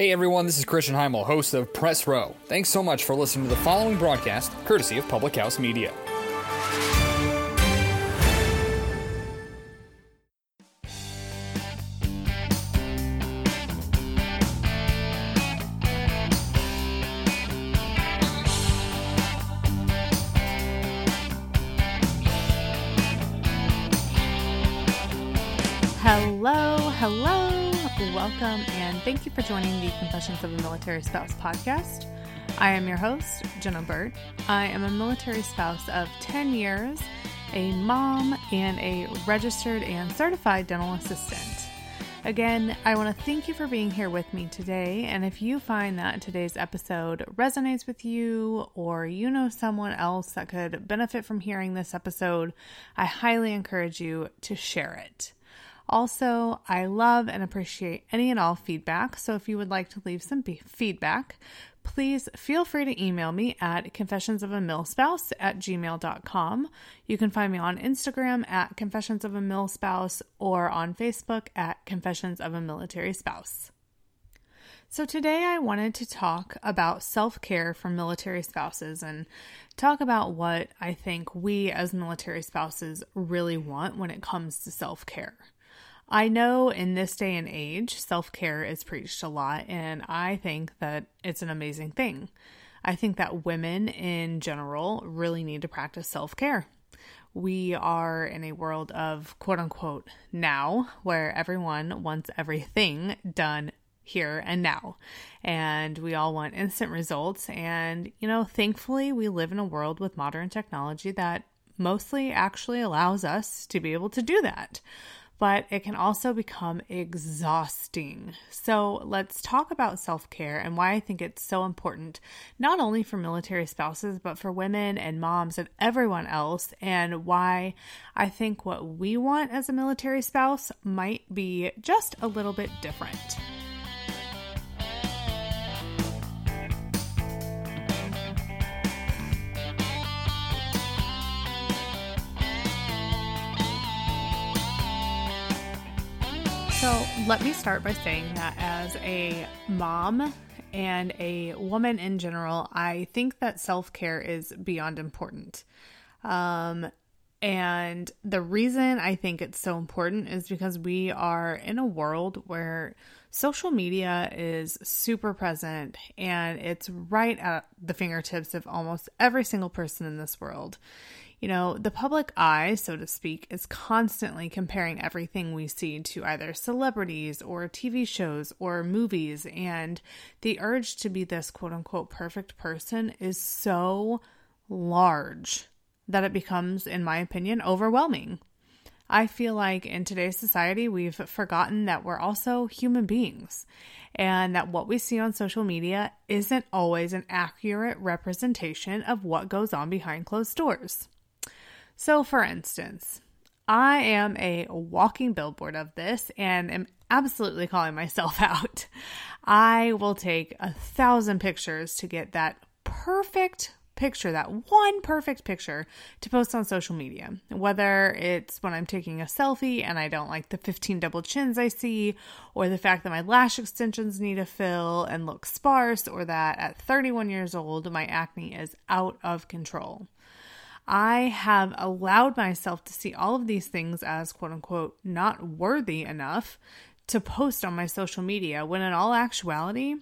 Hey everyone, this is Christian Heimel, host of Press Row. Thanks so much for listening to the following broadcast, courtesy of Public House Media. Welcome, and thank you for joining the Confessions of a Military Spouse podcast. I am your host, Jenna Burt. I am a military spouse of 10 years, a mom, and a registered and certified dental assistant. Again, I want to thank you for being here with me today. And if you find that today's episode resonates with you or you know someone else that could benefit from hearing this episode, I highly encourage you to share it. Also, I love and appreciate any and all feedback. So if you would like to leave some be- feedback, please feel free to email me at confessionsofamilspouse at gmail.com. You can find me on Instagram at confessions of a mil spouse or on Facebook at confessions of a military spouse. So, today I wanted to talk about self care for military spouses and talk about what I think we as military spouses really want when it comes to self care. I know in this day and age, self care is preached a lot, and I think that it's an amazing thing. I think that women in general really need to practice self care. We are in a world of quote unquote now where everyone wants everything done here and now. And we all want instant results. And, you know, thankfully, we live in a world with modern technology that mostly actually allows us to be able to do that but it can also become exhausting. So, let's talk about self care and why I think it's so important, not only for military spouses, but for women and moms and everyone else, and why I think what we want as a military spouse might be just a little bit different. Let me start by saying that as a mom and a woman in general, I think that self care is beyond important. Um, and the reason I think it's so important is because we are in a world where social media is super present and it's right at the fingertips of almost every single person in this world you know, the public eye, so to speak, is constantly comparing everything we see to either celebrities or TV shows or movies. And the urge to be this quote unquote perfect person is so large that it becomes, in my opinion, overwhelming. I feel like in today's society, we've forgotten that we're also human beings and that what we see on social media isn't always an accurate representation of what goes on behind closed doors. So, for instance, I am a walking billboard of this and am absolutely calling myself out. I will take a thousand pictures to get that perfect picture, that one perfect picture to post on social media. Whether it's when I'm taking a selfie and I don't like the 15 double chins I see, or the fact that my lash extensions need a fill and look sparse, or that at 31 years old my acne is out of control. I have allowed myself to see all of these things as quote unquote not worthy enough to post on my social media when in all actuality,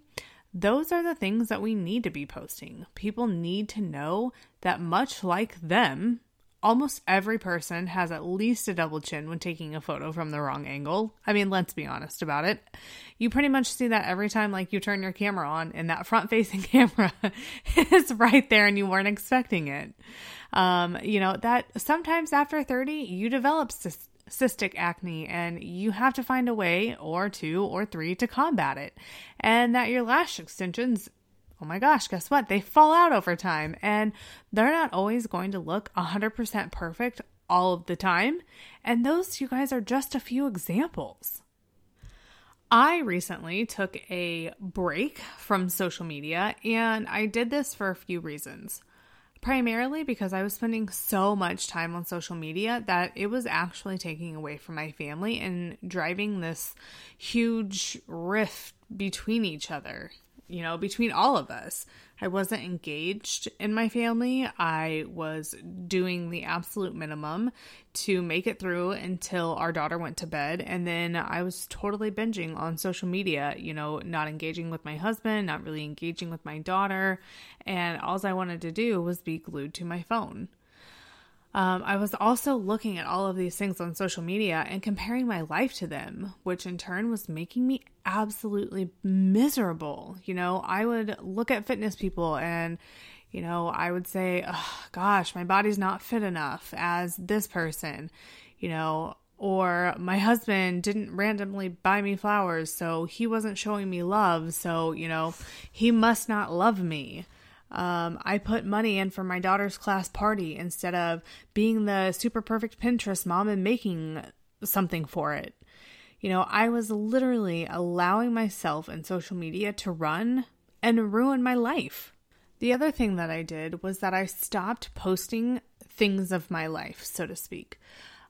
those are the things that we need to be posting. People need to know that much like them, almost every person has at least a double chin when taking a photo from the wrong angle. I mean, let's be honest about it. You pretty much see that every time like you turn your camera on and that front facing camera is right there and you weren't expecting it. Um, you know, that sometimes after 30 you develop cystic acne and you have to find a way or two or three to combat it. And that your lash extensions oh my gosh, guess what? They fall out over time and they're not always going to look 100% perfect all of the time. And those, you guys, are just a few examples. I recently took a break from social media and I did this for a few reasons. Primarily because I was spending so much time on social media that it was actually taking away from my family and driving this huge rift between each other, you know, between all of us. I wasn't engaged in my family. I was doing the absolute minimum to make it through until our daughter went to bed. And then I was totally binging on social media, you know, not engaging with my husband, not really engaging with my daughter. And all I wanted to do was be glued to my phone. Um, I was also looking at all of these things on social media and comparing my life to them, which in turn was making me absolutely miserable. You know, I would look at fitness people and, you know, I would say, oh, gosh, my body's not fit enough as this person, you know, or my husband didn't randomly buy me flowers, so he wasn't showing me love, so, you know, he must not love me. Um, I put money in for my daughter's class party instead of being the super perfect Pinterest mom and making something for it. You know, I was literally allowing myself and social media to run and ruin my life. The other thing that I did was that I stopped posting things of my life, so to speak.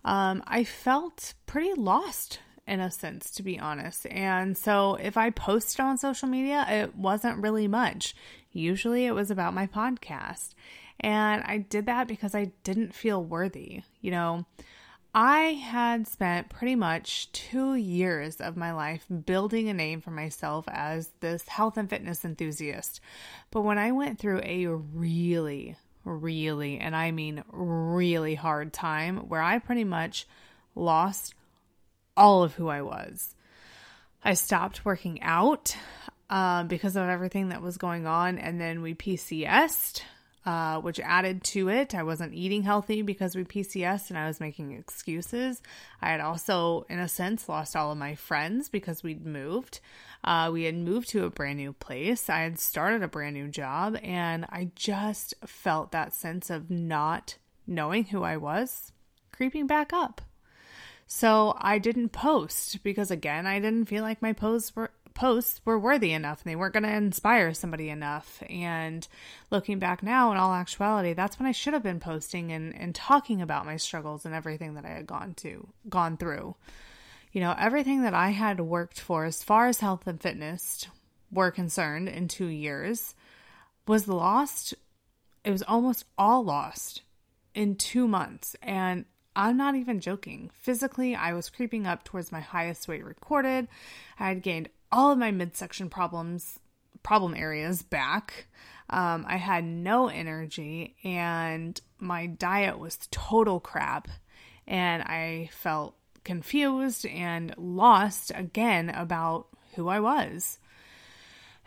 Um, I felt pretty lost in a sense, to be honest. And so if I posted on social media, it wasn't really much. Usually it was about my podcast. And I did that because I didn't feel worthy. You know, I had spent pretty much two years of my life building a name for myself as this health and fitness enthusiast. But when I went through a really, really, and I mean really hard time where I pretty much lost all of who I was, I stopped working out um, because of everything that was going on. And then we PCSed, uh, which added to it. I wasn't eating healthy because we PCSed and I was making excuses. I had also, in a sense, lost all of my friends because we'd moved. Uh, we had moved to a brand new place. I had started a brand new job, and I just felt that sense of not knowing who I was creeping back up. So I didn't post because again, I didn't feel like my posts were posts were worthy enough and they weren't going to inspire somebody enough. And looking back now, in all actuality, that's when I should have been posting and, and talking about my struggles and everything that I had gone to gone through. You know, everything that I had worked for as far as health and fitness were concerned in two years was lost. It was almost all lost in two months. And I'm not even joking. Physically, I was creeping up towards my highest weight recorded. I had gained all of my midsection problems, problem areas back. Um, I had no energy and my diet was total crap. And I felt confused and lost again about who I was.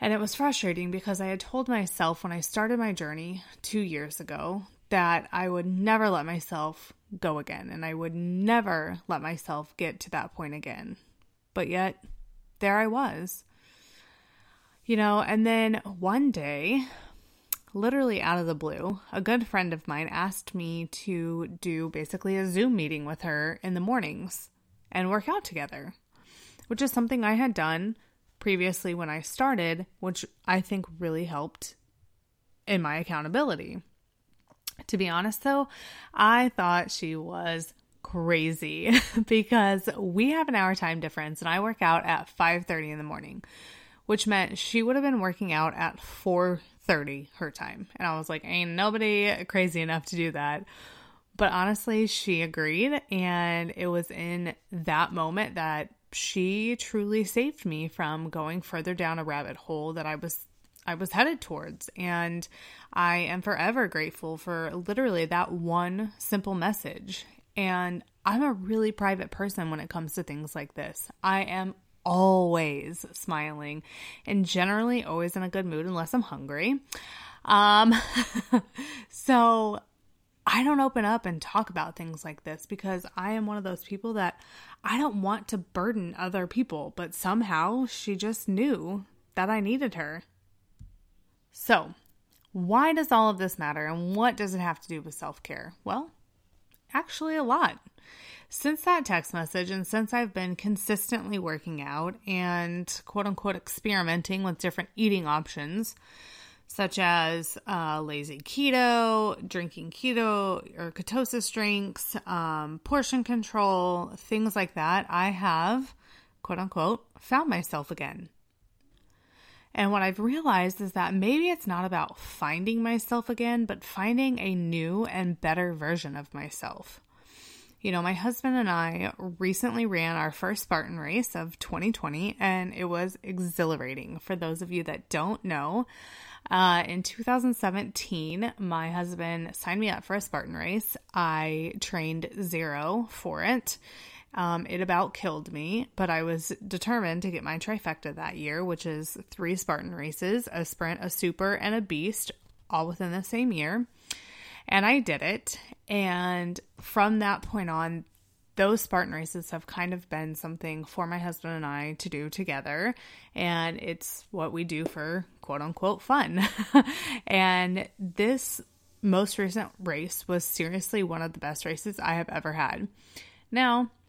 And it was frustrating because I had told myself when I started my journey two years ago that I would never let myself go again and I would never let myself get to that point again. But yet, there I was. You know, and then one day, literally out of the blue, a good friend of mine asked me to do basically a Zoom meeting with her in the mornings and work out together, which is something I had done previously when I started, which I think really helped in my accountability. To be honest though, I thought she was crazy because we have an hour time difference and I work out at 5:30 in the morning, which meant she would have been working out at 4:30 her time. And I was like, ain't nobody crazy enough to do that. But honestly, she agreed and it was in that moment that she truly saved me from going further down a rabbit hole that I was I was headed towards. And I am forever grateful for literally that one simple message. And I'm a really private person when it comes to things like this. I am always smiling and generally always in a good mood unless I'm hungry. Um, so I don't open up and talk about things like this because I am one of those people that I don't want to burden other people, but somehow she just knew that I needed her. So, why does all of this matter and what does it have to do with self care? Well, actually a lot. Since that text message, and since I've been consistently working out and quote unquote experimenting with different eating options, such as uh, lazy keto, drinking keto or ketosis drinks, um, portion control, things like that, I have quote unquote found myself again. And what I've realized is that maybe it's not about finding myself again, but finding a new and better version of myself. You know, my husband and I recently ran our first Spartan race of 2020, and it was exhilarating. For those of you that don't know, uh, in 2017, my husband signed me up for a Spartan race. I trained zero for it. Um, it about killed me, but I was determined to get my trifecta that year, which is three Spartan races, a sprint, a super, and a beast, all within the same year. And I did it. And from that point on, those Spartan races have kind of been something for my husband and I to do together. And it's what we do for quote unquote fun. and this most recent race was seriously one of the best races I have ever had. Now,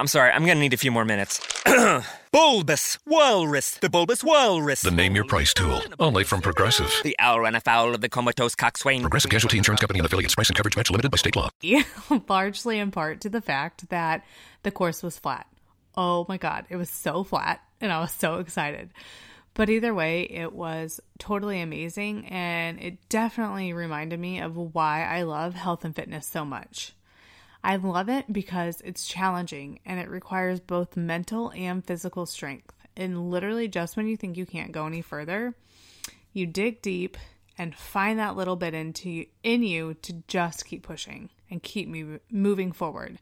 I'm sorry, I'm gonna need a few more minutes. bulbous Walrus, the Bulbous Walrus. The name your price tool, only from Progressive. The owl ran afoul of the comatose coxswain. Progressive Casualty Insurance Company and affiliates. Price and coverage match limited by state law. Largely in part to the fact that the course was flat. Oh my god, it was so flat, and I was so excited. But either way, it was totally amazing, and it definitely reminded me of why I love health and fitness so much. I love it because it's challenging and it requires both mental and physical strength. And literally, just when you think you can't go any further, you dig deep and find that little bit into in you to just keep pushing and keep moving forward.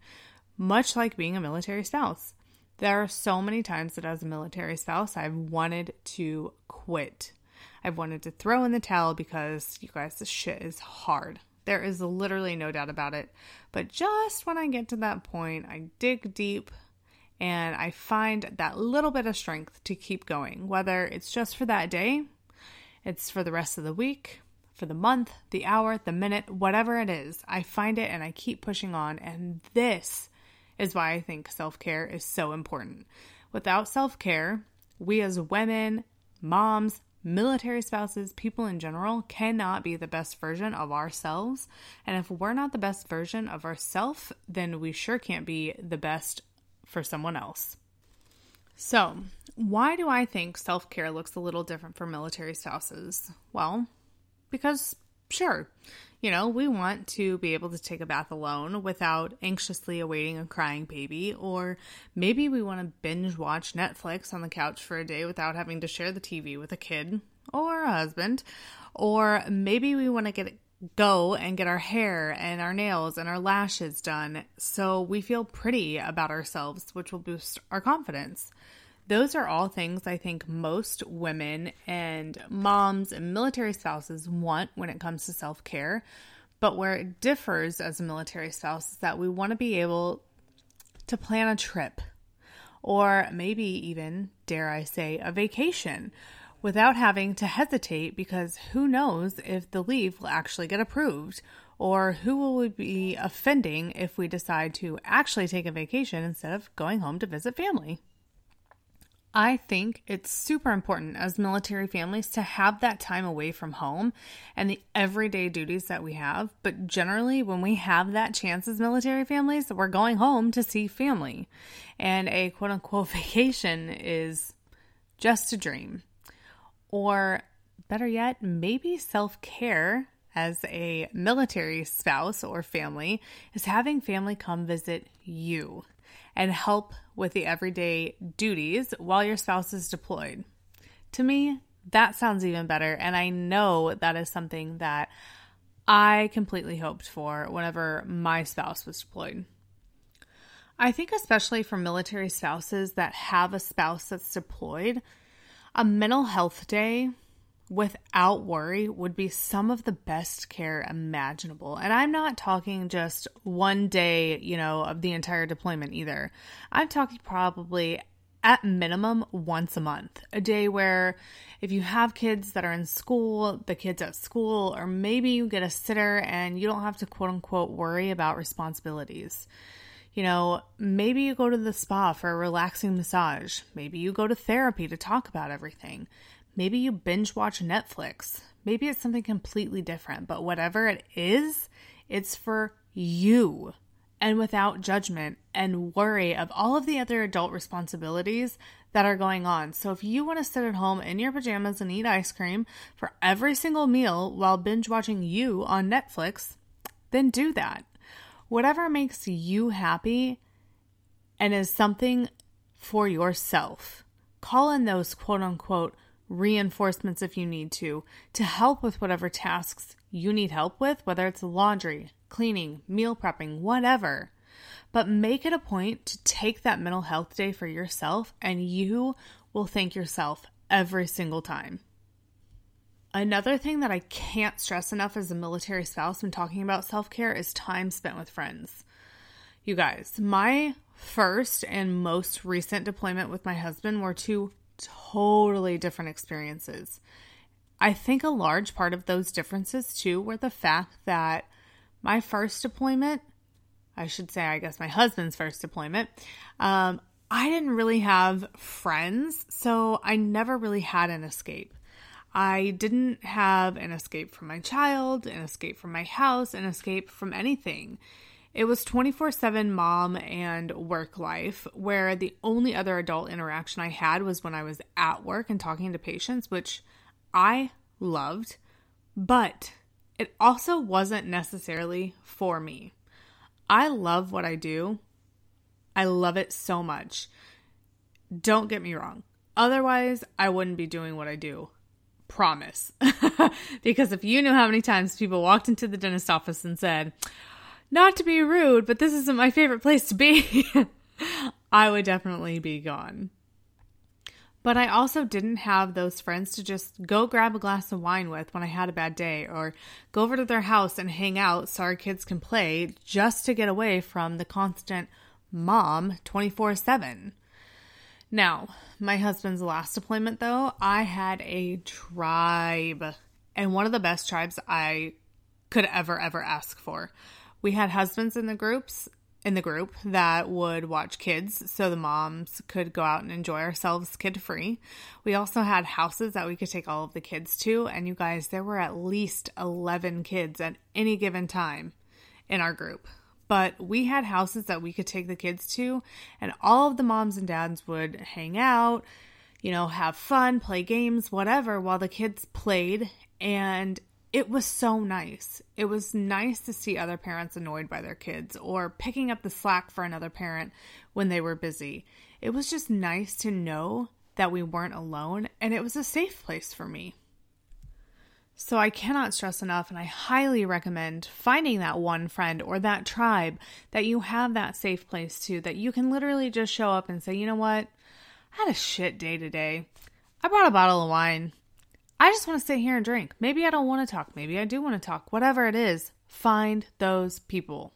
Much like being a military spouse. There are so many times that as a military spouse, I've wanted to quit. I've wanted to throw in the towel because you guys, this shit is hard. There is literally no doubt about it. But just when I get to that point, I dig deep and I find that little bit of strength to keep going, whether it's just for that day, it's for the rest of the week, for the month, the hour, the minute, whatever it is. I find it and I keep pushing on. And this is why I think self care is so important. Without self care, we as women, moms, military spouses, people in general, cannot be the best version of ourselves. And if we're not the best version of ourselves, then we sure can't be the best for someone else. So, why do I think self care looks a little different for military spouses? Well, because sure, you know, we want to be able to take a bath alone without anxiously awaiting a crying baby, or maybe we want to binge watch Netflix on the couch for a day without having to share the TV with a kid or a husband, or maybe we want to get go and get our hair and our nails and our lashes done so we feel pretty about ourselves, which will boost our confidence. Those are all things I think most women and moms and military spouses want when it comes to self care. But where it differs as a military spouse is that we want to be able to plan a trip or maybe even, dare I say, a vacation without having to hesitate because who knows if the leave will actually get approved or who will we be offending if we decide to actually take a vacation instead of going home to visit family. I think it's super important as military families to have that time away from home and the everyday duties that we have. But generally, when we have that chance as military families, we're going home to see family. And a quote unquote vacation is just a dream. Or better yet, maybe self care as a military spouse or family is having family come visit you and help with the everyday duties while your spouse is deployed. To me, that sounds even better. And I know that is something that I completely hoped for whenever my spouse was deployed. I think, especially for military spouses that have a spouse that's deployed, a mental health day without worry would be some of the best care imaginable. And I'm not talking just one day, you know, of the entire deployment either. I'm talking probably at minimum once a month, a day where if you have kids that are in school, the kids at school, or maybe you get a sitter and you don't have to quote unquote worry about responsibilities. You know, maybe you go to the spa for a relaxing massage. Maybe you go to therapy to talk about everything. Maybe you binge watch Netflix. Maybe it's something completely different, but whatever it is, it's for you and without judgment and worry of all of the other adult responsibilities that are going on. So if you want to sit at home in your pajamas and eat ice cream for every single meal while binge watching you on Netflix, then do that. Whatever makes you happy and is something for yourself. Call in those quote unquote reinforcements if you need to, to help with whatever tasks you need help with, whether it's laundry, cleaning, meal prepping, whatever. But make it a point to take that mental health day for yourself, and you will thank yourself every single time. Another thing that I can't stress enough as a military spouse when talking about self care is time spent with friends. You guys, my first and most recent deployment with my husband were two totally different experiences. I think a large part of those differences, too, were the fact that my first deployment, I should say, I guess my husband's first deployment, um, I didn't really have friends, so I never really had an escape. I didn't have an escape from my child, an escape from my house, an escape from anything. It was 24 7 mom and work life, where the only other adult interaction I had was when I was at work and talking to patients, which I loved, but it also wasn't necessarily for me. I love what I do, I love it so much. Don't get me wrong. Otherwise, I wouldn't be doing what I do. Promise. because if you knew how many times people walked into the dentist office and said, not to be rude, but this isn't my favorite place to be, I would definitely be gone. But I also didn't have those friends to just go grab a glass of wine with when I had a bad day or go over to their house and hang out so our kids can play just to get away from the constant mom 24 7. Now, my husband's last deployment, though, I had a tribe and one of the best tribes I could ever, ever ask for. We had husbands in the groups in the group that would watch kids so the moms could go out and enjoy ourselves kid free. We also had houses that we could take all of the kids to, and you guys, there were at least 11 kids at any given time in our group. But we had houses that we could take the kids to, and all of the moms and dads would hang out, you know, have fun, play games, whatever, while the kids played. And it was so nice. It was nice to see other parents annoyed by their kids or picking up the slack for another parent when they were busy. It was just nice to know that we weren't alone and it was a safe place for me. So I cannot stress enough, and I highly recommend finding that one friend or that tribe that you have that safe place to, that you can literally just show up and say, you know what? I had a shit day today. I brought a bottle of wine. I just want to sit here and drink. Maybe I don't want to talk. Maybe I do want to talk. Whatever it is, find those people.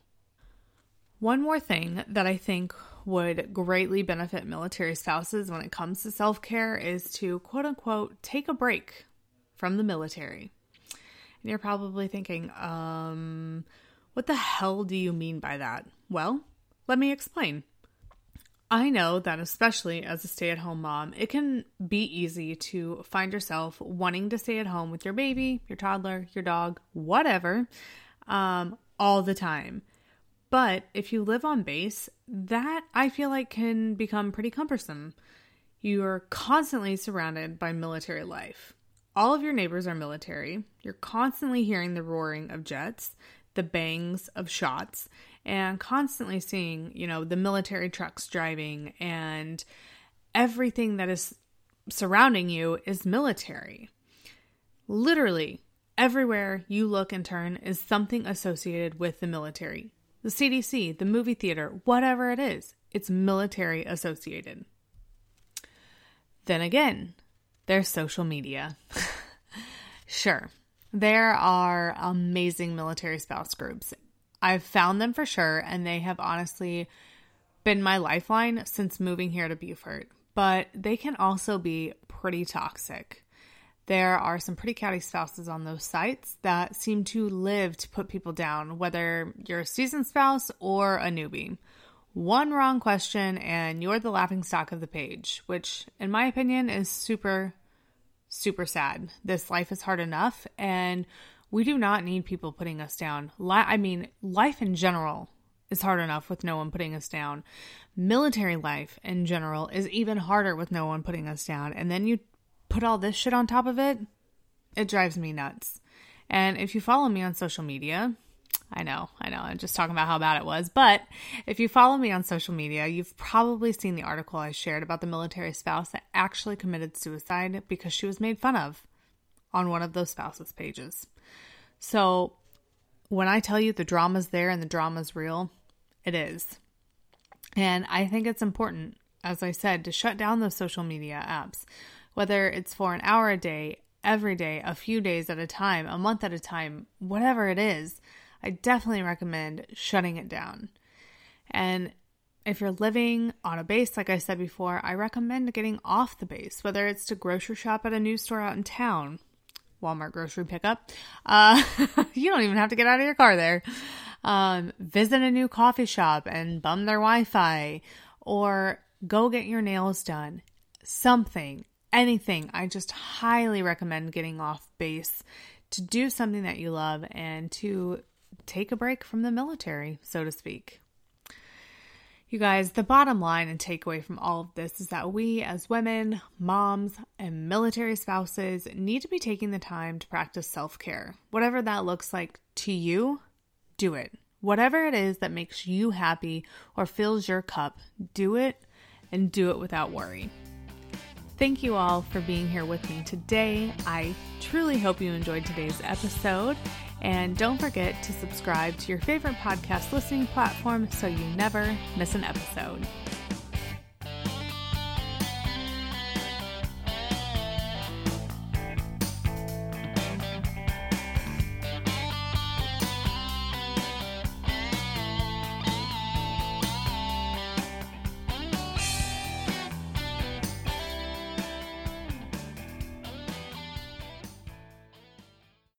One more thing that I think would greatly benefit military spouses when it comes to self care is to quote unquote take a break from the military. And you're probably thinking, um, what the hell do you mean by that? Well, let me explain. I know that, especially as a stay at home mom, it can be easy to find yourself wanting to stay at home with your baby, your toddler, your dog, whatever, um, all the time. But if you live on base, that I feel like can become pretty cumbersome. You're constantly surrounded by military life. All of your neighbors are military. You're constantly hearing the roaring of jets, the bangs of shots, and constantly seeing, you know, the military trucks driving and everything that is surrounding you is military. Literally, everywhere you look and turn is something associated with the military. The CDC, the movie theater, whatever it is, it's military associated. Then again, there's social media. sure, there are amazing military spouse groups, I've found them for sure, and they have honestly been my lifeline since moving here to Beaufort. But they can also be pretty toxic. There are some pretty catty spouses on those sites that seem to live to put people down, whether you're a seasoned spouse or a newbie. one wrong question and you're the laughing stock of the page, which, in my opinion, is super, super sad. This life is hard enough, and we do not need people putting us down. Li- I mean, life in general is hard enough with no one putting us down. Military life in general is even harder with no one putting us down. And then you put all this shit on top of it, it drives me nuts. And if you follow me on social media, I know, I know, I'm just talking about how bad it was. But if you follow me on social media, you've probably seen the article I shared about the military spouse that actually committed suicide because she was made fun of on one of those spouses' pages. So when I tell you the drama's there and the drama's real, it is. And I think it's important, as I said, to shut down those social media apps, whether it's for an hour a day, every day, a few days at a time, a month at a time, whatever it is. I definitely recommend shutting it down. And if you're living on a base, like I said before, I recommend getting off the base, whether it's to grocery shop at a new store out in town, Walmart grocery pickup. Uh, you don't even have to get out of your car there. Um, visit a new coffee shop and bum their Wi Fi, or go get your nails done. Something, anything. I just highly recommend getting off base to do something that you love and to take a break from the military, so to speak. You guys, the bottom line and takeaway from all of this is that we, as women, moms, and military spouses, need to be taking the time to practice self care. Whatever that looks like to you, do it. Whatever it is that makes you happy or fills your cup, do it and do it without worry. Thank you all for being here with me today. I truly hope you enjoyed today's episode. And don't forget to subscribe to your favorite podcast listening platform so you never miss an episode.